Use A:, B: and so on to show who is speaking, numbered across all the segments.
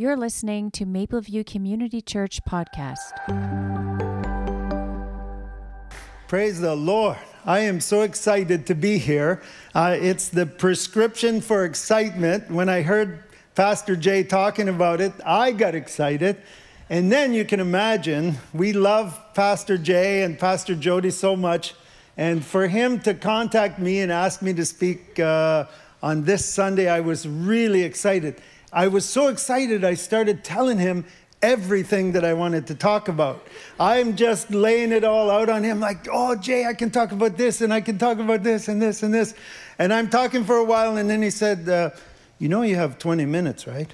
A: You're listening to Mapleview Community Church podcast.
B: Praise the Lord. I am so excited to be here. Uh, it's the prescription for excitement. When I heard Pastor Jay talking about it, I got excited. And then you can imagine, we love Pastor Jay and Pastor Jody so much. And for him to contact me and ask me to speak uh, on this Sunday, I was really excited. I was so excited, I started telling him everything that I wanted to talk about. I'm just laying it all out on him, like, oh, Jay, I can talk about this, and I can talk about this, and this, and this. And I'm talking for a while, and then he said, uh, You know, you have 20 minutes, right?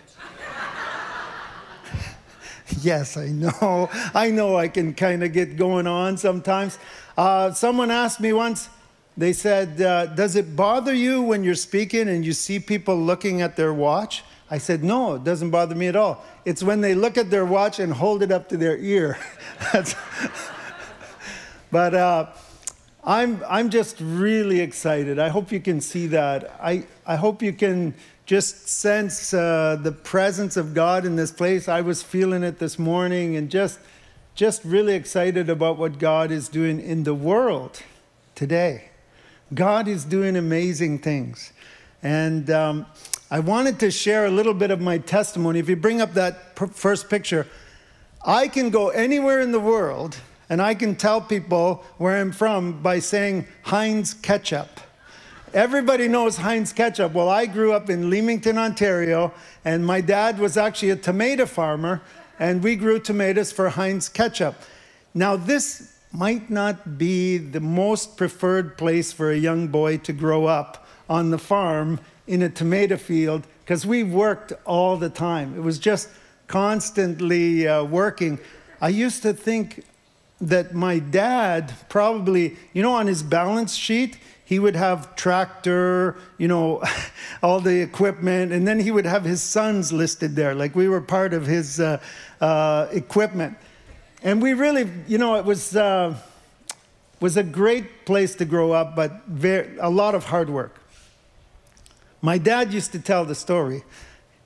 B: yes, I know. I know I can kind of get going on sometimes. Uh, someone asked me once, they said, uh, Does it bother you when you're speaking and you see people looking at their watch? I said, No, it doesn't bother me at all. It's when they look at their watch and hold it up to their ear. but uh, I'm, I'm just really excited. I hope you can see that. I, I hope you can just sense uh, the presence of God in this place. I was feeling it this morning and just, just really excited about what God is doing in the world today. God is doing amazing things. And um, I wanted to share a little bit of my testimony. If you bring up that first picture, I can go anywhere in the world and I can tell people where I'm from by saying Heinz ketchup. Everybody knows Heinz ketchup. Well, I grew up in Leamington, Ontario, and my dad was actually a tomato farmer, and we grew tomatoes for Heinz ketchup. Now, this might not be the most preferred place for a young boy to grow up on the farm in a tomato field because we worked all the time. It was just constantly uh, working. I used to think that my dad probably, you know, on his balance sheet, he would have tractor, you know, all the equipment, and then he would have his sons listed there, like we were part of his uh, uh, equipment. And we really, you know, it was uh, was a great place to grow up, but very, a lot of hard work. My dad used to tell the story.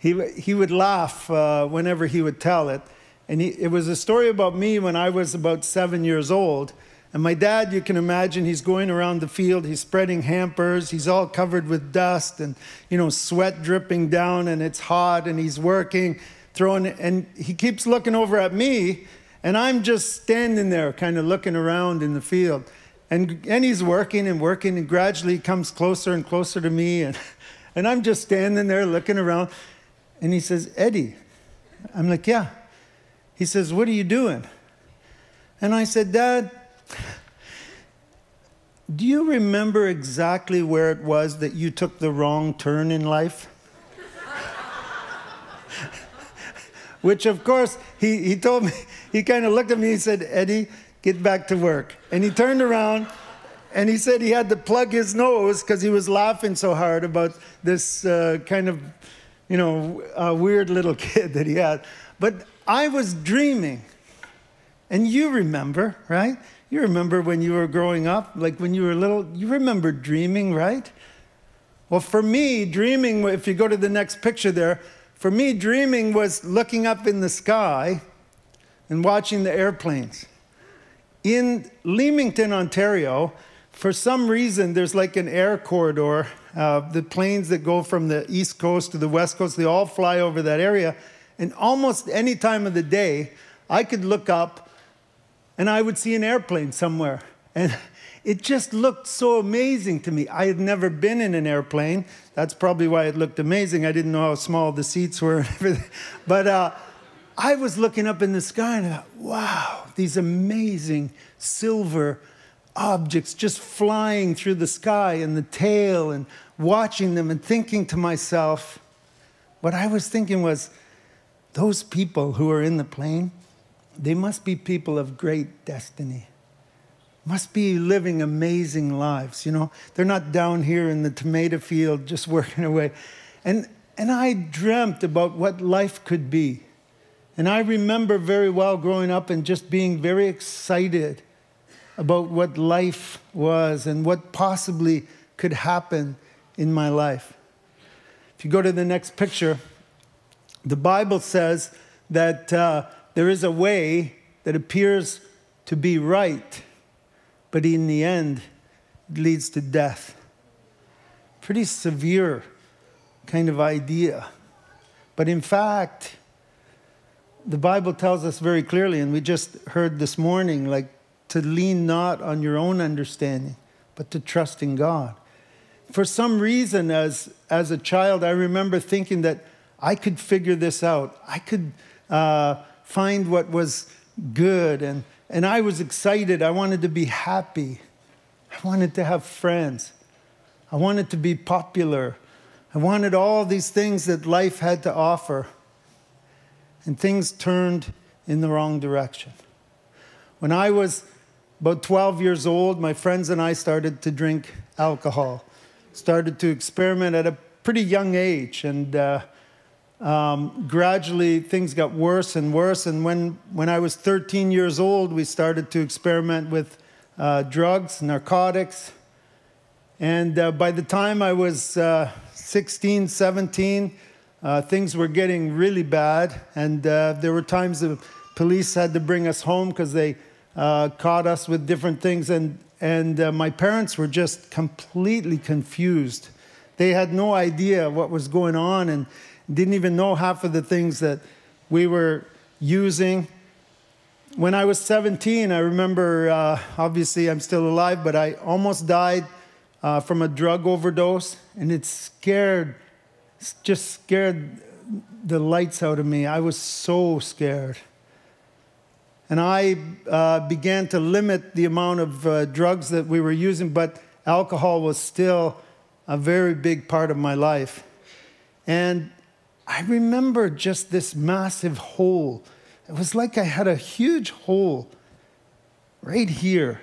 B: He, he would laugh uh, whenever he would tell it. And he, it was a story about me when I was about seven years old. And my dad, you can imagine, he's going around the field, he's spreading hampers, he's all covered with dust and, you know, sweat dripping down, and it's hot, and he's working, throwing, and he keeps looking over at me, and I'm just standing there, kind of looking around in the field. And, and he's working and working, and gradually he comes closer and closer to me, and And I'm just standing there looking around. And he says, Eddie. I'm like, yeah. He says, what are you doing? And I said, Dad, do you remember exactly where it was that you took the wrong turn in life? Which, of course, he, he told me, he kind of looked at me and said, Eddie, get back to work. And he turned around and he said he had to plug his nose because he was laughing so hard about this uh, kind of, you know, uh, weird little kid that he had. But I was dreaming. And you remember, right? You remember when you were growing up, like when you were little, you remember dreaming, right? Well, for me, dreaming, if you go to the next picture there, for me, dreaming was looking up in the sky and watching the airplanes. In Leamington, Ontario, for some reason, there's like an air corridor. Uh, the planes that go from the East Coast to the West Coast, they all fly over that area. And almost any time of the day, I could look up and I would see an airplane somewhere. And it just looked so amazing to me. I had never been in an airplane. That's probably why it looked amazing. I didn't know how small the seats were and everything. But uh, I was looking up in the sky and I thought, wow, these amazing silver objects just flying through the sky and the tail and watching them and thinking to myself, what I was thinking was, those people who are in the plane, they must be people of great destiny. Must be living amazing lives, you know? They're not down here in the tomato field just working away. And, and I dreamt about what life could be. And I remember very well growing up and just being very excited about what life was and what possibly could happen in my life. If you go to the next picture, The Bible says that uh, there is a way that appears to be right, but in the end, it leads to death. Pretty severe kind of idea. But in fact, the Bible tells us very clearly, and we just heard this morning, like to lean not on your own understanding, but to trust in God. For some reason, as, as a child, I remember thinking that I could figure this out. I could uh, find what was good, and, and I was excited. I wanted to be happy. I wanted to have friends. I wanted to be popular. I wanted all these things that life had to offer. And things turned in the wrong direction. When I was about 12 years old, my friends and I started to drink alcohol, started to experiment at a pretty young age. And uh, um, gradually things got worse and worse. And when, when I was 13 years old, we started to experiment with uh, drugs, narcotics. And uh, by the time I was uh, 16, 17, uh, things were getting really bad. And uh, there were times the police had to bring us home because they uh, caught us with different things. And, and my parents were just completely confused. They had no idea what was going on and didn't even know half of the things that we were using when I was 17, I remember, uh, obviously, I'm still alive, but I almost died uh, from a drug overdose, and it scared, just scared the lights out of me. I was so scared. And I uh, began to limit the amount of uh, drugs that we were using, but alcohol was still a very big part of my life. And I remember just this massive hole it was like I had a huge hole right here.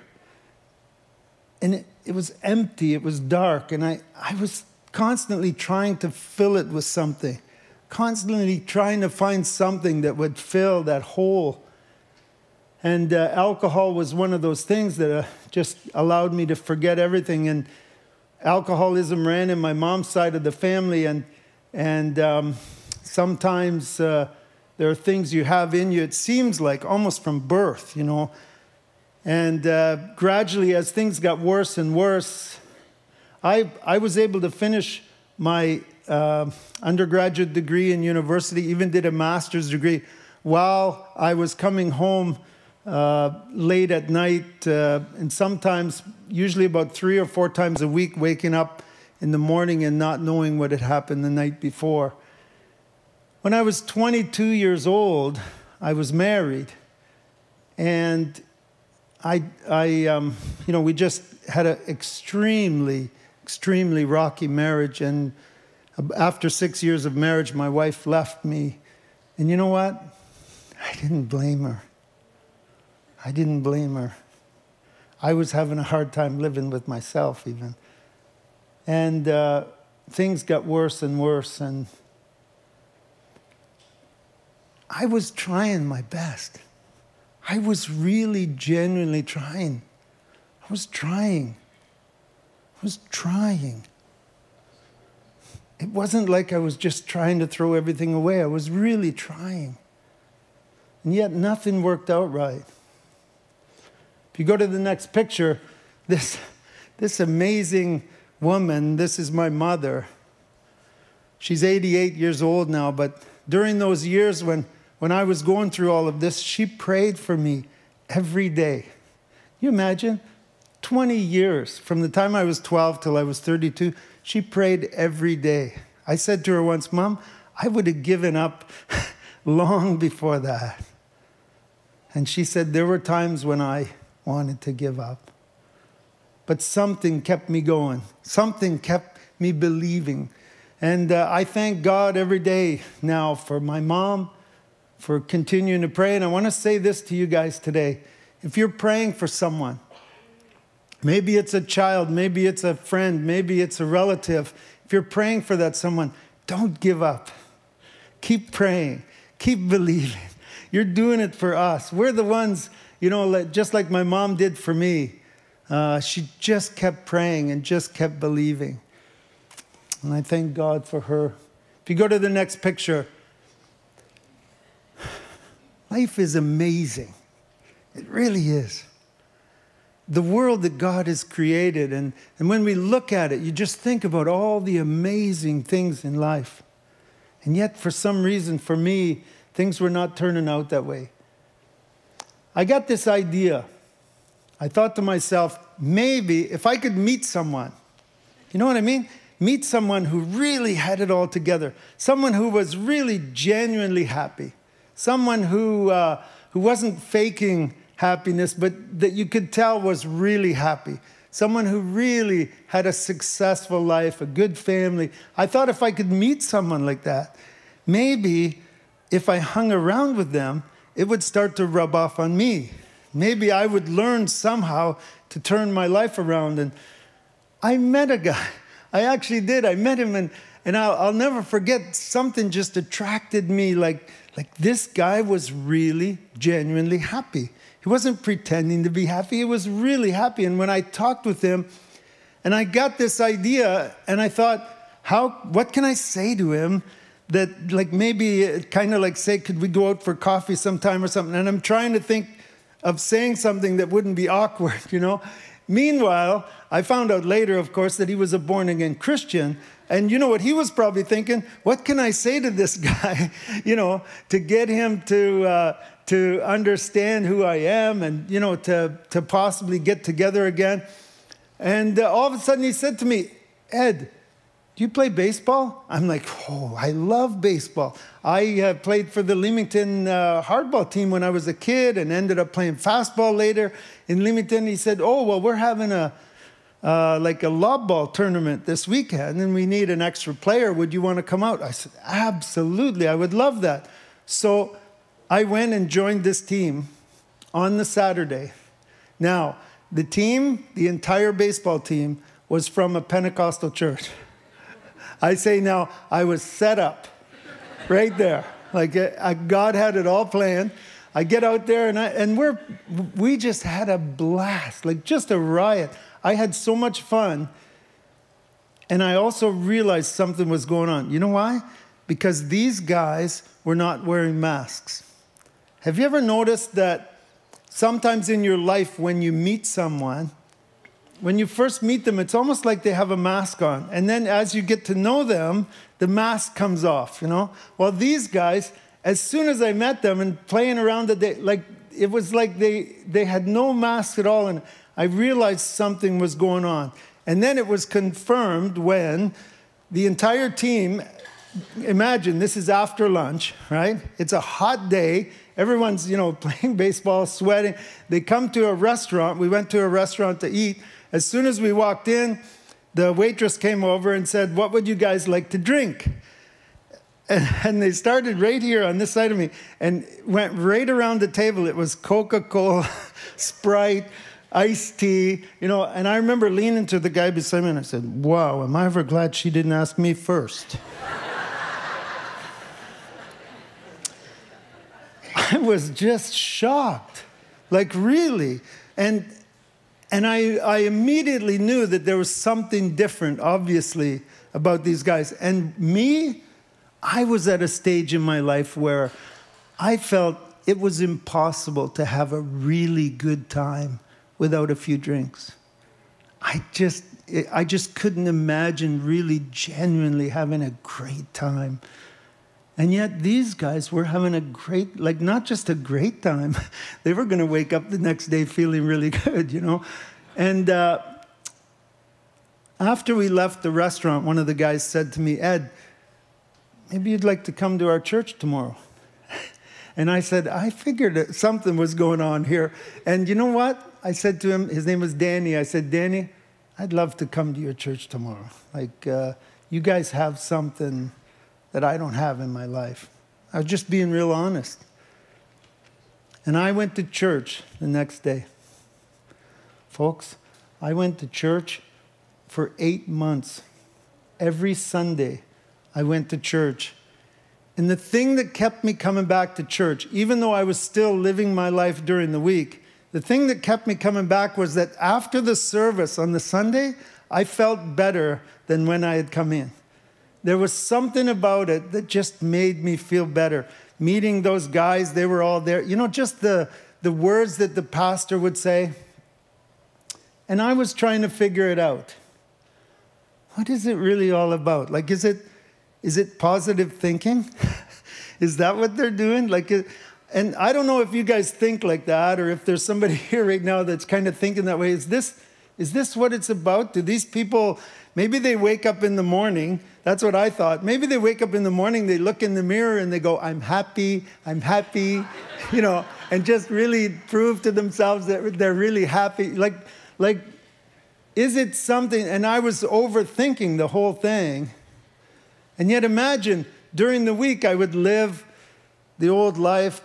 B: And it, it was empty, it was dark, and I, I was constantly trying to fill it with something, constantly trying to find something that would fill that hole. And uh, alcohol was one of those things that uh, just allowed me to forget everything. And alcoholism ran in my mom's side of the family, and, and um, sometimes. Uh, there are things you have in you, it seems like almost from birth, you know. And uh, gradually, as things got worse and worse, I, I was able to finish my uh, undergraduate degree in university, even did a master's degree while I was coming home uh, late at night, uh, and sometimes, usually about three or four times a week, waking up in the morning and not knowing what had happened the night before. When I was 22 years old, I was married, and I, I um, you know, we just had an extremely, extremely rocky marriage. And after six years of marriage, my wife left me. And you know what? I didn't blame her. I didn't blame her. I was having a hard time living with myself, even. And uh, things got worse and worse. And I was trying my best. I was really genuinely trying. I was trying. I was trying. It wasn't like I was just trying to throw everything away. I was really trying. And yet nothing worked out right. If you go to the next picture, this, this amazing woman, this is my mother. She's 88 years old now, but during those years when when I was going through all of this, she prayed for me every day. You imagine? 20 years from the time I was 12 till I was 32, she prayed every day. I said to her once, Mom, I would have given up long before that. And she said, There were times when I wanted to give up. But something kept me going, something kept me believing. And uh, I thank God every day now for my mom for continuing to pray. And I want to say this to you guys today. If you're praying for someone, maybe it's a child, maybe it's a friend, maybe it's a relative, if you're praying for that someone, don't give up. Keep praying, keep believing. You're doing it for us. We're the ones, you know, just like my mom did for me. Uh, she just kept praying and just kept believing. And I thank God for her. If you go to the next picture, Life is amazing. It really is. The world that God has created, and, and when we look at it, you just think about all the amazing things in life. And yet, for some reason, for me, things were not turning out that way. I got this idea. I thought to myself, maybe if I could meet someone, you know what I mean? Meet someone who really had it all together, someone who was really genuinely happy, someone who, uh, who wasn't faking happiness, but that you could tell was really happy. Someone who really had a successful life, a good family. I thought if I could meet someone like that, maybe if I hung around with them, it would start to rub off on me. Maybe I would learn somehow to turn my life around. And I met a guy. I actually did. I met him, and, and I'll, I'll never forget something just attracted me like, like this guy was really genuinely happy. He wasn't pretending to be happy, he was really happy. And when I talked with him, and I got this idea, and I thought, how, what can I say to him that, like, maybe kind of like say, could we go out for coffee sometime or something? And I'm trying to think of saying something that wouldn't be awkward, you know? Meanwhile, I found out later, of course, that he was a born again Christian. And you know what he was probably thinking? What can I say to this guy, you know, to get him to, uh, to understand who I am and, you know, to, to possibly get together again. And uh, all of a sudden he said to me, Ed, do you play baseball? I'm like, oh, I love baseball. I uh, played for the Leamington uh, hardball team when I was a kid and ended up playing fastball later in Leamington. He said, oh, well, we're having a, uh, like a lob ball tournament this weekend and we need an extra player. Would you want to come out? I said, absolutely, I would love that. So I went and joined this team on the Saturday. Now, the team, the entire baseball team, was from a Pentecostal church. I say now, I was set up right there. Like uh, God had it all planned. I get out there and, I, and we're, we just had a blast, like just a riot. I had so much fun. And I also realized something was going on. You know why? Because these guys were not wearing masks. Have you ever noticed that sometimes in your life when you meet someone, when you first meet them, it's almost like they have a mask on. And then as you get to know them, the mask comes off, you know? Well, these guys, as soon as I met them and playing around, the day, like it was like they, they had no mask at all. And I realized something was going on. And then it was confirmed when the entire team, imagine this is after lunch, right? It's a hot day Everyone's, you know, playing baseball, sweating. They come to a restaurant. We went to a restaurant to eat. As soon as we walked in, the waitress came over and said, What would you guys like to drink? And, they started right here on this side of me and went right around the table. It was Coca Cola, Sprite, iced tea, you know. And I remember leaning to the guy beside me and I said, Wow, am I ever glad she didn't ask me first? I was just shocked. Like, really? And, and I, I immediately knew that there was something different, obviously, about these guys. And me, I was at a stage in my life where I felt it was impossible to have a really good time without a few drinks. I just, I just couldn't imagine really genuinely having a great time and yet these guys were having a great, like not just a great time, they were going to wake up the next day feeling really good, you know? And uh, after we left the restaurant, one of the guys said to me, Ed, maybe you'd like to come to our church tomorrow. And I said, I figured something was going on here. And you know what? I said to him, his name was Danny. I said, Danny, I'd love to come to your church tomorrow. Like, uh, you guys have something that I don't have in my life. I was just being real honest. And I went to church the next day. Folks, I went to church for eight months. Every Sunday, I went to church. And the thing that kept me coming back to church, even though I was still living my life during the week, the thing that kept me coming back was that after the service on the Sunday, I felt better than when I had come in there was something about it that just made me feel better. Meeting those guys, they were all there. You know, just the, the words that the pastor would say. And I was trying to figure it out. What is it really all about? Like, is it, is it positive thinking? is that what they're doing? Like, and I don't know if you guys think like that or if there's somebody here right now that's kind of thinking that way. Is this, is this what it's about? Do these people, maybe they wake up in the morning, that's what I thought. Maybe they wake up in the morning, they look in the mirror and they go, I'm happy, I'm happy, you know, and just really prove to themselves that they're really happy. Like, like, is it something? And I was overthinking the whole thing. And yet imagine during the week I would live the old life,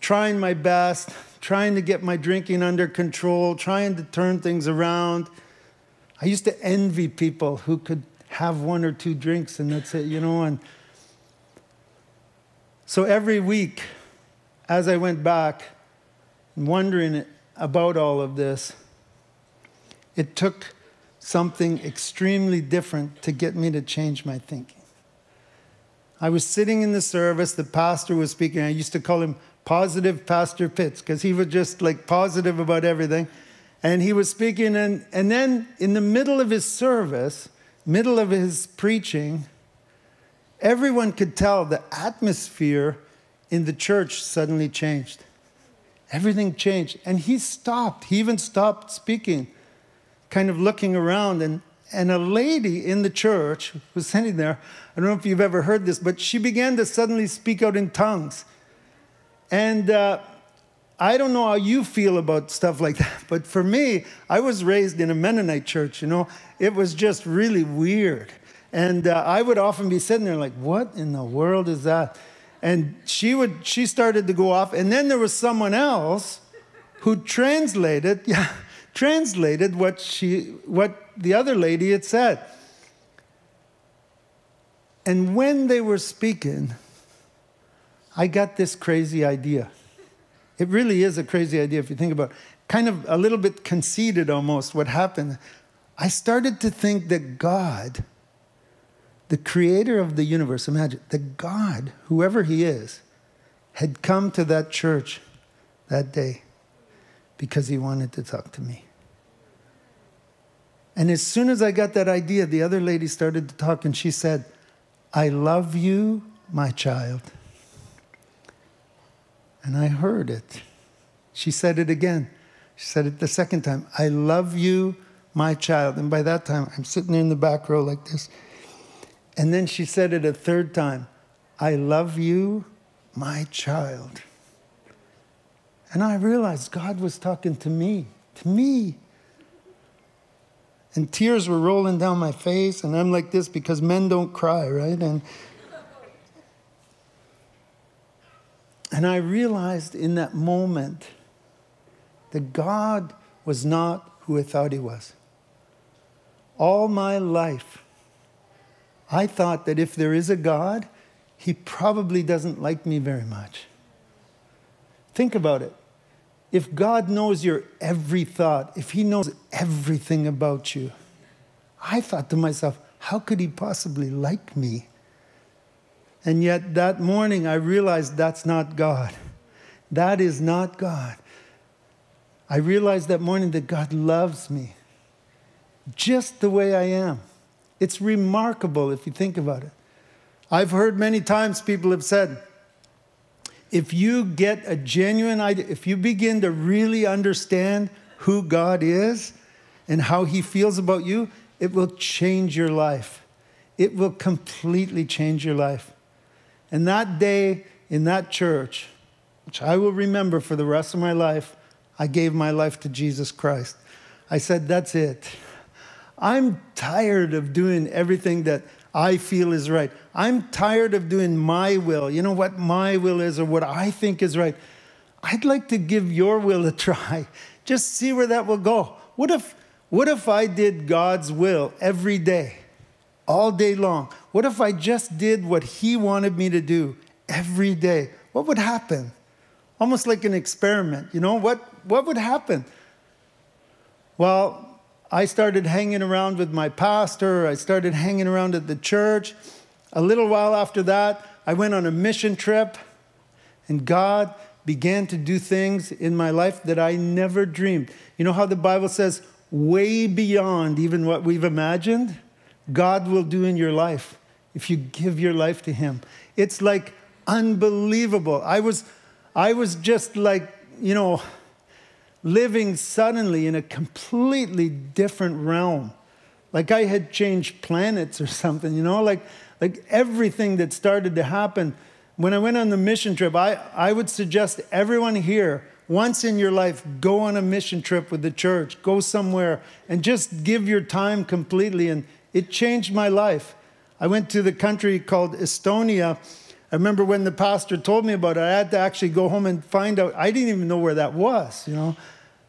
B: trying my best, trying to get my drinking under control, trying to turn things around. I used to envy people who could have one or two drinks and that's it, you know. And so every week, as I went back, wondering about all of this, it took something extremely different to get me to change my thinking. I was sitting in the service, the pastor was speaking. I used to call him Positive Pastor Pitts because he was just like positive about everything. And he was speaking, and, and then in the middle of his service, middle of his preaching, everyone could tell the atmosphere in the church suddenly changed. Everything changed. And he stopped. He even stopped speaking, kind of looking around. And, and a lady in the church was sitting there. I don't know if you've ever heard this, but she began to suddenly speak out in tongues. And uh, I don't know how you feel about stuff like that, but for me, I was raised in a Mennonite church, you know, it was just really weird. And uh, I would often be sitting there like, what in the world is that? And she would, she started to go off, and then there was someone else who translated, yeah, translated what she, what the other lady had said. And when they were speaking, I got this crazy idea. It really is a crazy idea if you think about it. Kind of a little bit conceited almost what happened. I started to think that God, the creator of the universe, imagine, that God, whoever he is, had come to that church that day because he wanted to talk to me. And as soon as I got that idea, the other lady started to talk and she said, I love you, my child. And I heard it. She said it again. She said it the second time I love you, my child. And by that time, I'm sitting in the back row like this. And then she said it a third time I love you, my child. And I realized God was talking to me, to me. And tears were rolling down my face, and I'm like this because men don't cry, right? And And I realized in that moment that God was not who I thought he was. All my life, I thought that if there is a God, he probably doesn't like me very much. Think about it. If God knows your every thought, if he knows everything about you, I thought to myself, how could he possibly like me? And yet that morning I realized that's not God. That is not God. I realized that morning that God loves me just the way I am. It's remarkable if you think about it. I've heard many times people have said, if you get a genuine idea, if you begin to really understand who God is and how he feels about you, it will change your life. It will completely change your life. And that day in that church, which I will remember for the rest of my life, I gave my life to Jesus Christ. I said, That's it. I'm tired of doing everything that I feel is right. I'm tired of doing my will. You know what my will is or what I think is right. I'd like to give your will a try. Just see where that will go. What if, what if I did God's will every day? All day long. What if I just did what He wanted me to do every day? What would happen? Almost like an experiment, you know? What, what would happen? Well, I started hanging around with my pastor, I started hanging around at the church, a little while after that, I went on a mission trip, and God began to do things in my life that I never dreamed. You know how the Bible says, way beyond even what we've imagined? God will do in your life if you give your life to Him. It's like unbelievable. I was, I was just like, you know, living suddenly in a completely different realm. Like I had changed planets or something, you know, like, like everything that started to happen. When I went on the mission trip, I, I would suggest everyone here, once in your life, go on a mission trip with the church, go somewhere and just give your time completely. And it changed my life. I went to the country called Estonia. I remember when the pastor told me about it, I had to actually go home and find out. I didn't even know where that was, you know.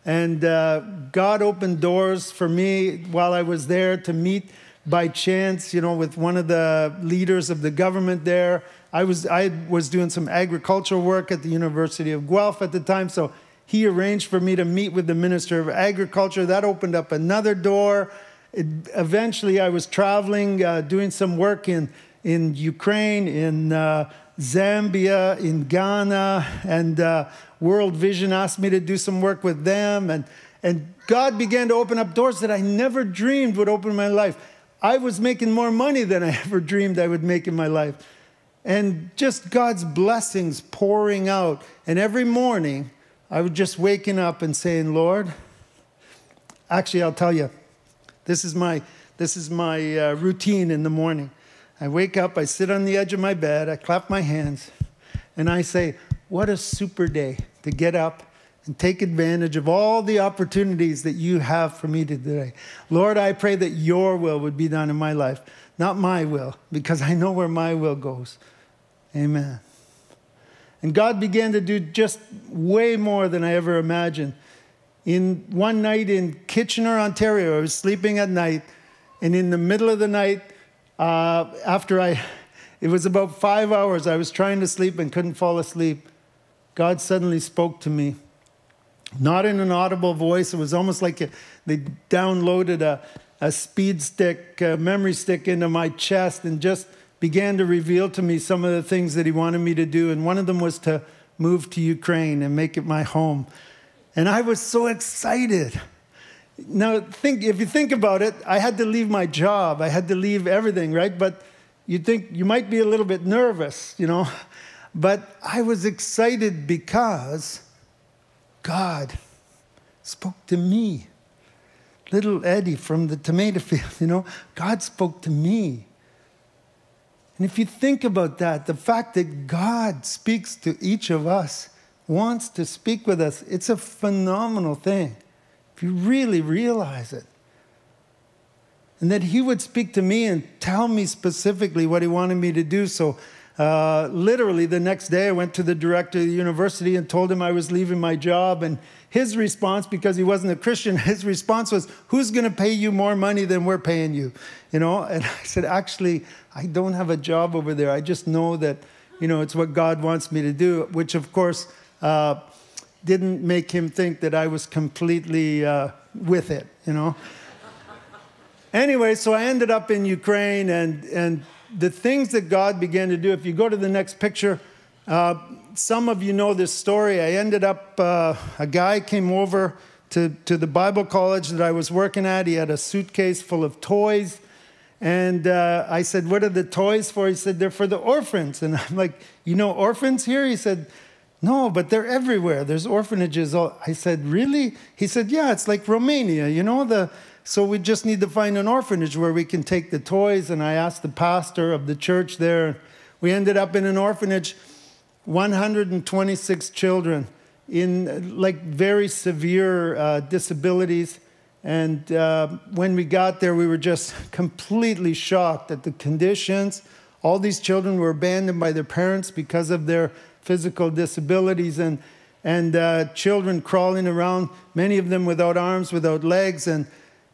B: And uh, God opened doors for me while I was there to meet by chance, you know, with one of the leaders of the government there. I was, I was doing some agricultural work at the University of Guelph at the time, so he arranged for me to meet with the Minister of Agriculture. That opened up another door. Eventually, I was traveling, uh, doing some work in, in Ukraine, in uh, Zambia, in Ghana, and uh, World Vision asked me to do some work with them. And, and God began to open up doors that I never dreamed would open in my life. I was making more money than I ever dreamed I would make in my life. And just God's blessings pouring out. And every morning, I was just waking up and saying, Lord, actually, I'll tell you, this is my, this is my uh, routine in the morning. I wake up, I sit on the edge of my bed, I clap my hands, and I say, What a super day to get up and take advantage of all the opportunities that you have for me today. Lord, I pray that your will would be done in my life, not my will, because I know where my will goes. Amen. And God began to do just way more than I ever imagined. In one night in Kitchener, Ontario, I was sleeping at night, and in the middle of the night, uh, after I, it was about five hours, I was trying to sleep and couldn't fall asleep. God suddenly spoke to me, not in an audible voice. It was almost like they downloaded a, a speed stick, a memory stick into my chest and just began to reveal to me some of the things that he wanted me to do. And one of them was to move to Ukraine and make it my home. And I was so excited. Now, think, if you think about it, I had to leave my job, I had to leave everything, right? But you think you might be a little bit nervous, you know? But I was excited because God spoke to me. Little Eddie from the tomato field, you know, God spoke to me. And if you think about that, the fact that God speaks to each of us, wants to speak with us, it's a phenomenal thing if you really realize it. And that he would speak to me and tell me specifically what he wanted me to do. So, uh, literally, the next day, I went to the director of the university and told him I was leaving my job. And his response, because he wasn't a Christian, his response was, Who's going to pay you more money than we're paying you? You know? And I said, Actually, I don't have a job over there. I just know that, you know, it's what God wants me to do, which, of course, uh, didn't make him think that I was completely uh, with it, you know. anyway, so I ended up in Ukraine, and, and the things that God began to do, if you go to the next picture, uh, some of you know this story. I ended up, uh, a guy came over to, to the Bible college that I was working at. He had a suitcase full of toys. And uh, I said, What are the toys for? He said, They're for the orphans. And I'm like, You know orphans here? He said, no, but they're everywhere. There's orphanages. I said, Really? He said, Yeah, it's like Romania, you know, the so we just need to find an orphanage where we can take the toys. And I asked the pastor of the church there. We ended up in an orphanage, 126 children in like very severe uh, disabilities. And uh, when we got there, we were just completely shocked at the conditions. All these children were abandoned by their parents because of their physical disabilities and, and uh, children crawling around, many of them without arms, without legs. And,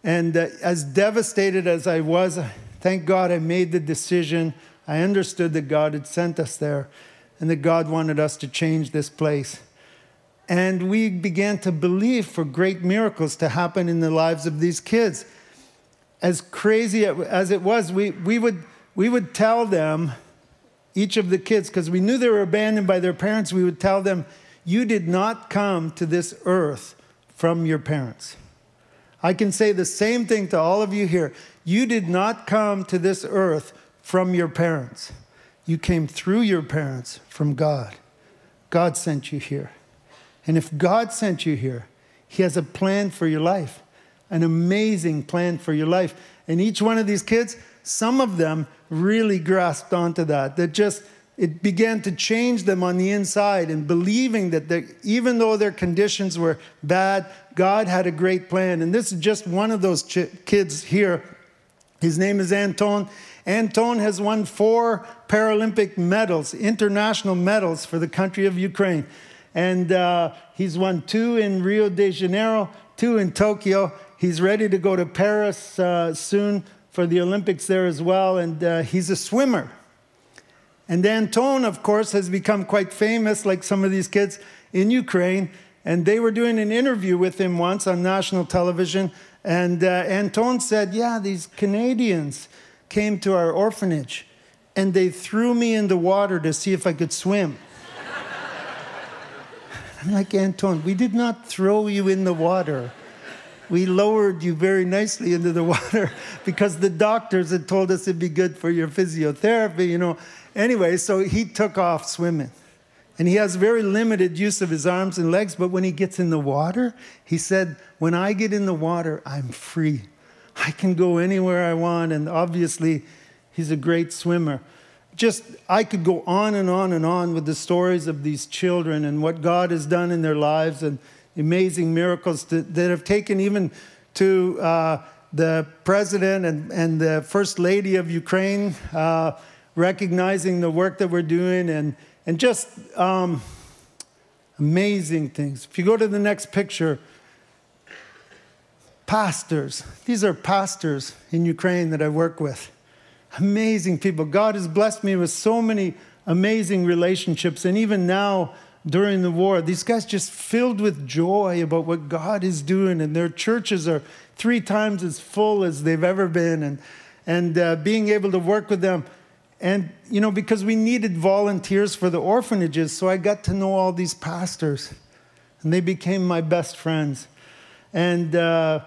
B: and uh, as devastated as I was, thank God I made the decision. I understood that God had sent us there and that God wanted us to change this place. And we began to believe for great miracles to happen in the lives of these kids. As crazy as it was, we, we would we would tell them, each of the kids, because we knew they were abandoned by their parents, we would tell them, You did not come to this earth from your parents. I can say the same thing to all of you here. You did not come to this earth from your parents. You came through your parents from God. God sent you here. And if God sent you here, He has a plan for your life, an amazing plan for your life. And each one of these kids, some of them really grasped onto that, that just it began to change them on the inside and believing that even though their conditions were bad, God had a great plan. And this is just one of those ch- kids here. His name is Anton. Anton has won four Paralympic medals, international medals for the country of Ukraine. And uh, he's won two in Rio de Janeiro, two in Tokyo. He's ready to go to Paris uh, soon for the Olympics there as well. And uh, he's a swimmer. And Anton, of course, has become quite famous, like some of these kids in Ukraine. And they were doing an interview with him once on national television. And uh, Anton said, Yeah, these Canadians came to our orphanage and they threw me in the water to see if I could swim. I'm like, Anton, we did not throw you in the water. We lowered you very nicely into the water because the doctors had told us it'd be good for your physiotherapy, you know. Anyway, so he took off swimming. And he has very limited use of his arms and legs, but when he gets in the water, he said, When I get in the water, I'm free. I can go anywhere I want. And obviously, he's a great swimmer. Just, I could go on and on and on with the stories of these children and what God has done in their lives and amazing miracles that, that have taken even to uh, the president and, and the first lady of Ukraine uh, recognizing the work that we're doing and, and just um, amazing things. If you go to the next picture, pastors, these are pastors in Ukraine that I work with. Amazing people. God has blessed me with so many amazing relationships. And even now, during the war, these guys just filled with joy about what God is doing, and their churches are three times as full as they've ever been. And, and uh, being able to work with them and, you know, because we needed volunteers for the orphanages, so I got to know all these pastors, and they became my best friends. And uh,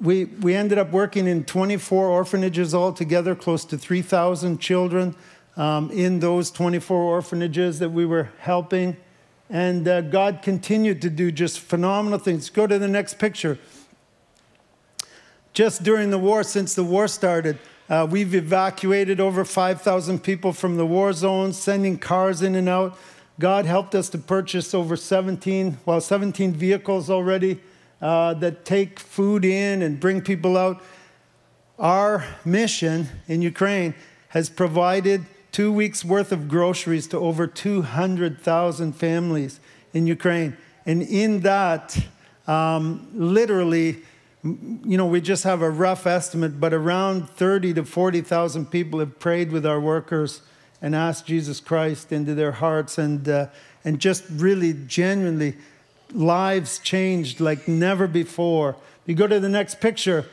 B: we, we ended up working in 24 orphanages altogether, close to 3,000 children um, in those 24 orphanages that we were helping. And uh, God continued to do just phenomenal things. Go to the next picture. Just during the war, since the war started, uh, we've evacuated over 5,000 people from the war zones, sending cars in and out. God helped us to purchase over 17, well, 17 vehicles already uh, that take food in and bring people out. Our mission in Ukraine has provided two weeks' worth of groceries to over 200,000 families in Ukraine. And in that, um, literally, you know, we just have a rough estimate, but around 30 to 40,000 people have prayed with our workers and asked Jesus Christ into their hearts, and, uh, and just really genuinely, lives changed like never before. You go to the next picture,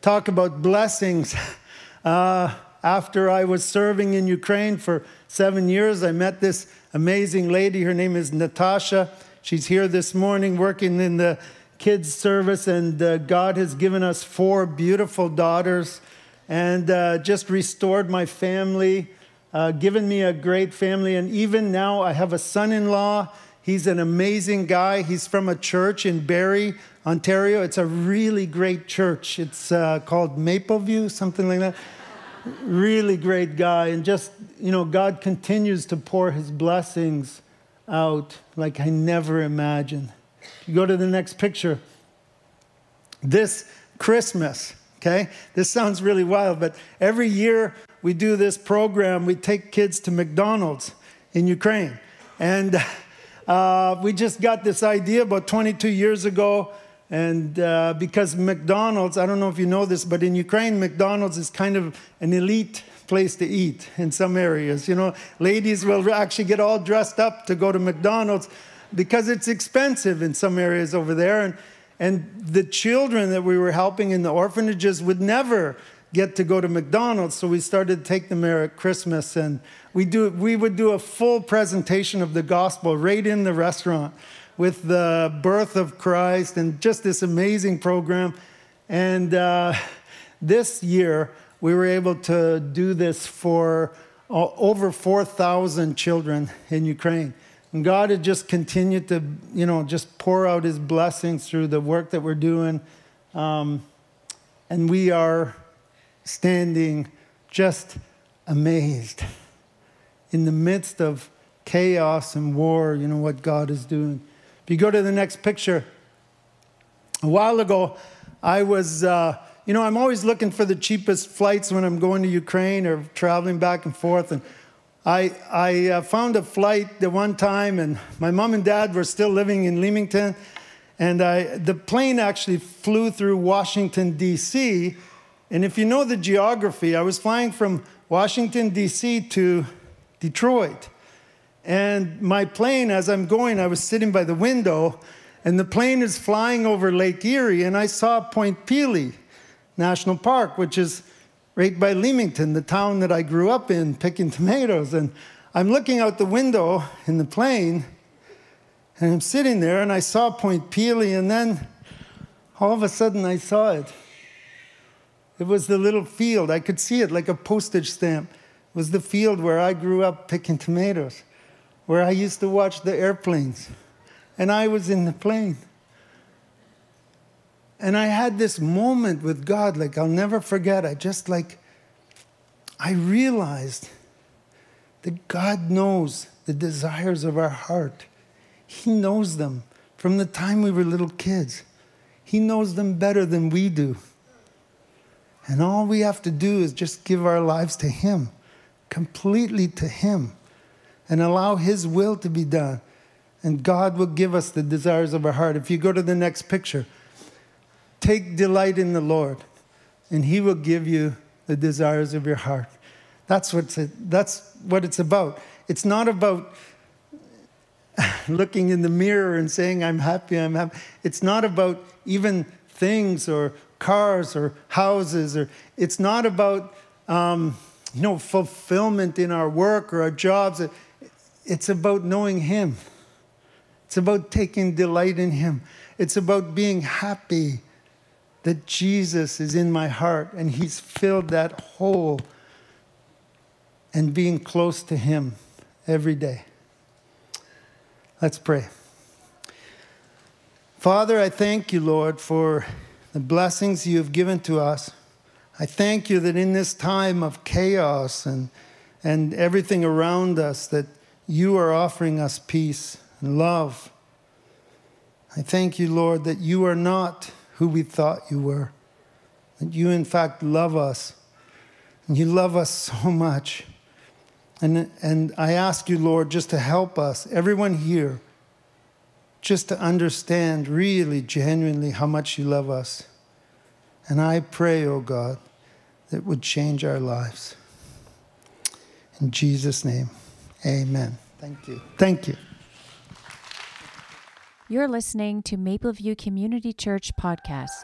B: talk about blessings. Uh, after I was serving in Ukraine for seven years, I met this amazing lady. Her name is Natasha. She's here this morning working in the kids service, and uh, God has given us four beautiful daughters and uh, just restored my family, uh, given me a great family. And even now, I have a son in law. He's an amazing guy. He's from a church in Barrie, Ontario. It's a really great church. It's uh, called Mapleview, something like that. Really great guy. And just, you know, God continues to pour his blessings out like I never imagined. You go to the next picture. This Christmas, okay? This sounds really wild, but every year we do this program. We take kids to McDonald's in Ukraine. And uh, we just got this idea about 22 years ago. And uh, because McDonald's, I don't know if you know this, but in Ukraine, McDonald's is kind of an elite place to eat in some areas. You know, ladies will actually get all dressed up to go to McDonald's because it's expensive in some areas over there. And, and the children that we were helping in the orphanages would never get to go to McDonald's, so we started to take them there at Christmas, and we do we would do a full presentation of the gospel right in the restaurant with the birth of Christ and just this amazing program. And uh, this year we were able to do this for uh, over 4,000 children in Ukraine. And God had just continued to, you know, just pour out His blessings through the work that we're doing. Um, and we are standing just amazed in the midst of chaos and war, you know, what God is doing. If you go to the next picture, a while ago, I was, uh, you know, I'm always looking for the cheapest flights when I'm going to Ukraine or traveling back and forth. And I, I uh, found a flight the one time, and my mom and dad were still living in Leamington. And I, the plane actually flew through Washington, D.C. And if you know the geography, I was flying from Washington, D.C. to Detroit. And my plane, as I'm going, I was sitting by the window, and the plane is flying over Lake Erie, and I saw Point Pelee National Park, which is right by Leamington, the town that I grew up in, picking tomatoes. And I'm looking out the window in the plane, and I'm sitting there, and I saw Point Pelee, and then all of a sudden I saw it. It was the little field. I could see it like a postage stamp. It was the field where I grew up picking tomatoes, where I used to watch the airplanes. And I was in the plane. And I had this moment with God, like I'll never forget. I just like, I realized that God knows the desires of our heart. He knows them from the time we were little kids. He knows them better than we do. And all we have to do is just give our lives to Him, completely to Him, and allow His will to be done. And God will give us the desires of our heart. If you go to the next picture, take delight in the Lord, and He will give you the desires of your heart. That's, what's it, that's what it's about. It's not about looking in the mirror and saying, I'm happy, I'm happy. It's not about even things or cars or houses or it's not about um, you know fulfillment in our work or our jobs it's about knowing him. It's about taking delight in him. It's about being happy that jesus is in my heart and he's filled that hole and being close to him every day. Let's pray. Father i thank you lord for the blessings you have given to us. I thank you that in this time of chaos and, and everything around us, that you are offering us peace and love. I thank you, Lord, that you are not who we thought you were, that you, in fact, love us. And you love us so much. And, and I ask you, Lord, just to help us, everyone here just to understand really, genuinely how much you love us. And I pray, oh God, that would change our lives. In Jesus' name, amen. Thank you. Thank you.
A: You're listening to Mapleview Community Church Podcast.